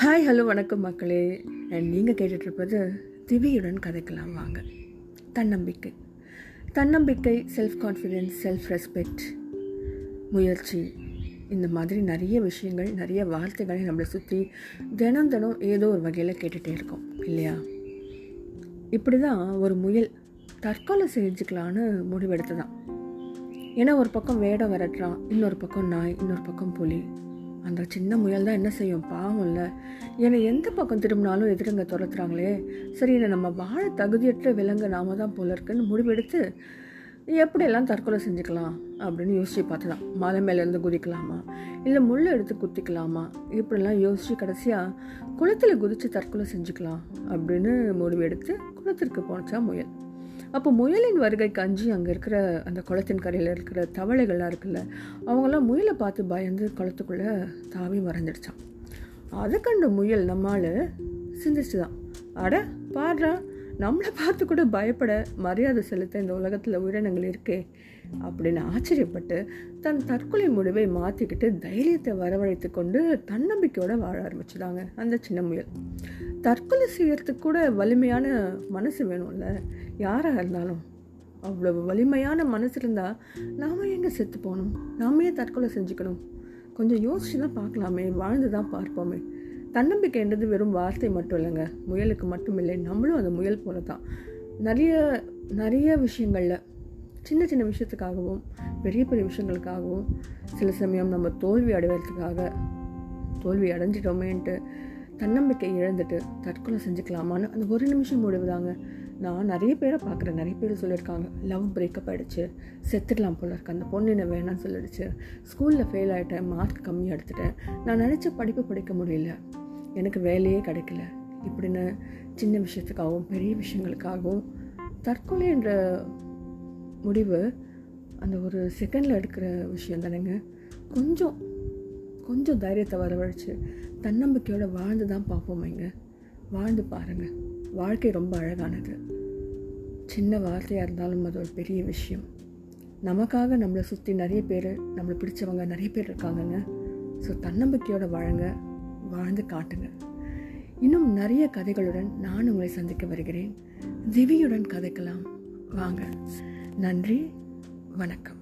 Hi hello வணக்கம் மக்களே. நீங்கள் கேட்டுட்ருப்பது திவியுடன் கதைக்கலாம் வாங்க. தன்னம்பிக்கை. தன்னம்பிக்கை செல்ஃப் கான்ஃபிடென்ஸ் செல்ஃப் ரெஸ்பெக்ட் முயற்சி. இந்த மாதிரி நிறைய விஷயங்கள் நிறைய வார்த்தைகளை நம்மளை சுற்றி தினம் தினம் ஏதோ ஒரு வகையில் கேட்டுகிட்டே இருக்கோம் இல்லையா? இப்படி தான் ஒரு முயல் தற்கொலை செஞ்சுக்கலான்னு முடிவெடுத்து தான் ஏன்னா ஒரு பக்கம் வேடம் விரட்டுறான் இன்னொரு பக்கம் நாய் இன்னொரு பக்கம் புலி. அந்த சின்ன முயல் தான் என்ன செய்யும்? பாவம் இல்லை என்னை எந்த பக்கம் திரும்பினாலும் எதிரங்க துரத்துறாங்களே. சரி என்னை நம்ம வாழ தகுதியற்ற விலங்கு நாம தான் போல இருக்குன்னு முடிவெடுத்து எப்படியெல்லாம் தற்கொலை செஞ்சுக்கலாம் அப்படின்னு யோசிச்சு பார்த்துதான். மலை மேலேருந்து குதிக்கலாமா? இல்லை முள் எடுத்து குத்திக்கலாமா? இப்படிலாம் யோசித்து கடைசியாக குளத்தில் குதித்து தற்கொலை செஞ்சுக்கலாம் அப்படின்னு முடிவெடுத்து குளத்திற்கு போனச்சா முயல். அப்போ முயலின் வருகைக்கு அஞ்சு அங்கே இருக்கிற அந்த குளத்தின் கரையில் இருக்கிற தவளைகள்லாம் இருக்குல்ல அவங்களாம் முயலை பார்த்து பயந்து குளத்துக்குள்ளே தாவி மறைஞ்சிடுச்சான் அதை கண்டு முயல் நம்மால் சிந்திச்சு தான் அட பாடுறா நம்மளை பார்த்து கூட பயப்பட மரியாதை செலுத்த இந்த உலகத்தில் உயிரினங்கள் இருக்கே அப்படின்னு ஆச்சரியப்பட்டு தன் தற்கொலை முடிவை மாற்றிக்கிட்டு தைரியத்தை வரவழைத்து கொண்டு தன்னம்பிக்கையோடு வாழ ஆரம்பிச்சுதாங்க அந்த சின்ன முயல். தற்கொலை செய்யறதுக்கு கூட வலிமையான மனசு வேணும்ல. யாராக இருந்தாலும்? அவ்வளவு வலிமையான மனசு இருந்தால் நாம் எங்கே செத்து போகணும்? நாமே தற்கொலை செஞ்சுக்கணும். கொஞ்சம் யோசிச்சு தான் பார்க்கலாமே. வாழ்ந்து தான் பார்ப்போமே தன்னம்பிக்கைன்றது வெறும் வார்த்தை மட்டும் இல்லைங்க. முயலுக்கு மட்டும் இல்லை. நம்மளும் அந்த முயல் போல தான் நிறைய நிறைய விஷயங்களில் சின்ன சின்ன விஷயத்துக்காகவும் பெரிய பெரிய விஷயங்களுக்காகவும் சில சமயம் நம்ம தோல்வி அடைவதற்காக தோல்வி அடைஞ்சிட்டோமேன்ட்டு தன்னம்பிக்கை இழந்துட்டு தற்கொலை செஞ்சுக்கலாமான்னு அந்த ஒரு நிமிஷம் முடிவுதாங்க. நான் நிறைய பேரை பார்க்குறேன். நிறைய பேர் சொல்லியிருக்காங்க. லவ் பிரேக்கப் ஆகிடுச்சு செத்துடலாம் போல இருக்கு. அந்த பொண்ணு என்ன வேணாம்னு சொல்லிடுச்சு. ஸ்கூலில் ஃபெயில் ஆகிட்டேன் மார்க் கம்மியாக எடுத்துட்டேன். நான் நினச்ச படிப்பு படிக்க முடியல. எனக்கு வேலையே கிடைக்கல. இப்படின்னு சின்ன விஷயத்துக்காகவும் பெரிய விஷயங்களுக்காகவும் தற்கொலை என்ற முடிவு அந்த ஒரு செகண்டில் எடுக்கிற விஷயம் தானேங்க. கொஞ்சம் கொஞ்சம் தைரியத்தை வரவழைச்சு தன்னம்பிக்கையோட வாழ்ந்து தான் பார்ப்போம் பார்ப்போமேங்க. வாழ்ந்து பாருங்கள் வாழ்க்கை ரொம்ப அழகானது. சின்ன வார்த்தையாக இருந்தாலும் அது ஒரு பெரிய விஷயம். நமக்காக நம்மளை சுற்றி நிறைய பேர் நம்மளை பிடிச்சவங்க நிறைய பேர் இருக்காங்கங்க. ஸோ தன்னம்பிக்கையோட வாழுங்க. வாழ்ந்து காட்டுங்க. இன்னும் நிறைய கதைகளுடன் நான் உங்களை சந்திக்க வருகிறேன். திவியுடன் கதைக்கலாம். வாங்க. நன்றி. வணக்கம்.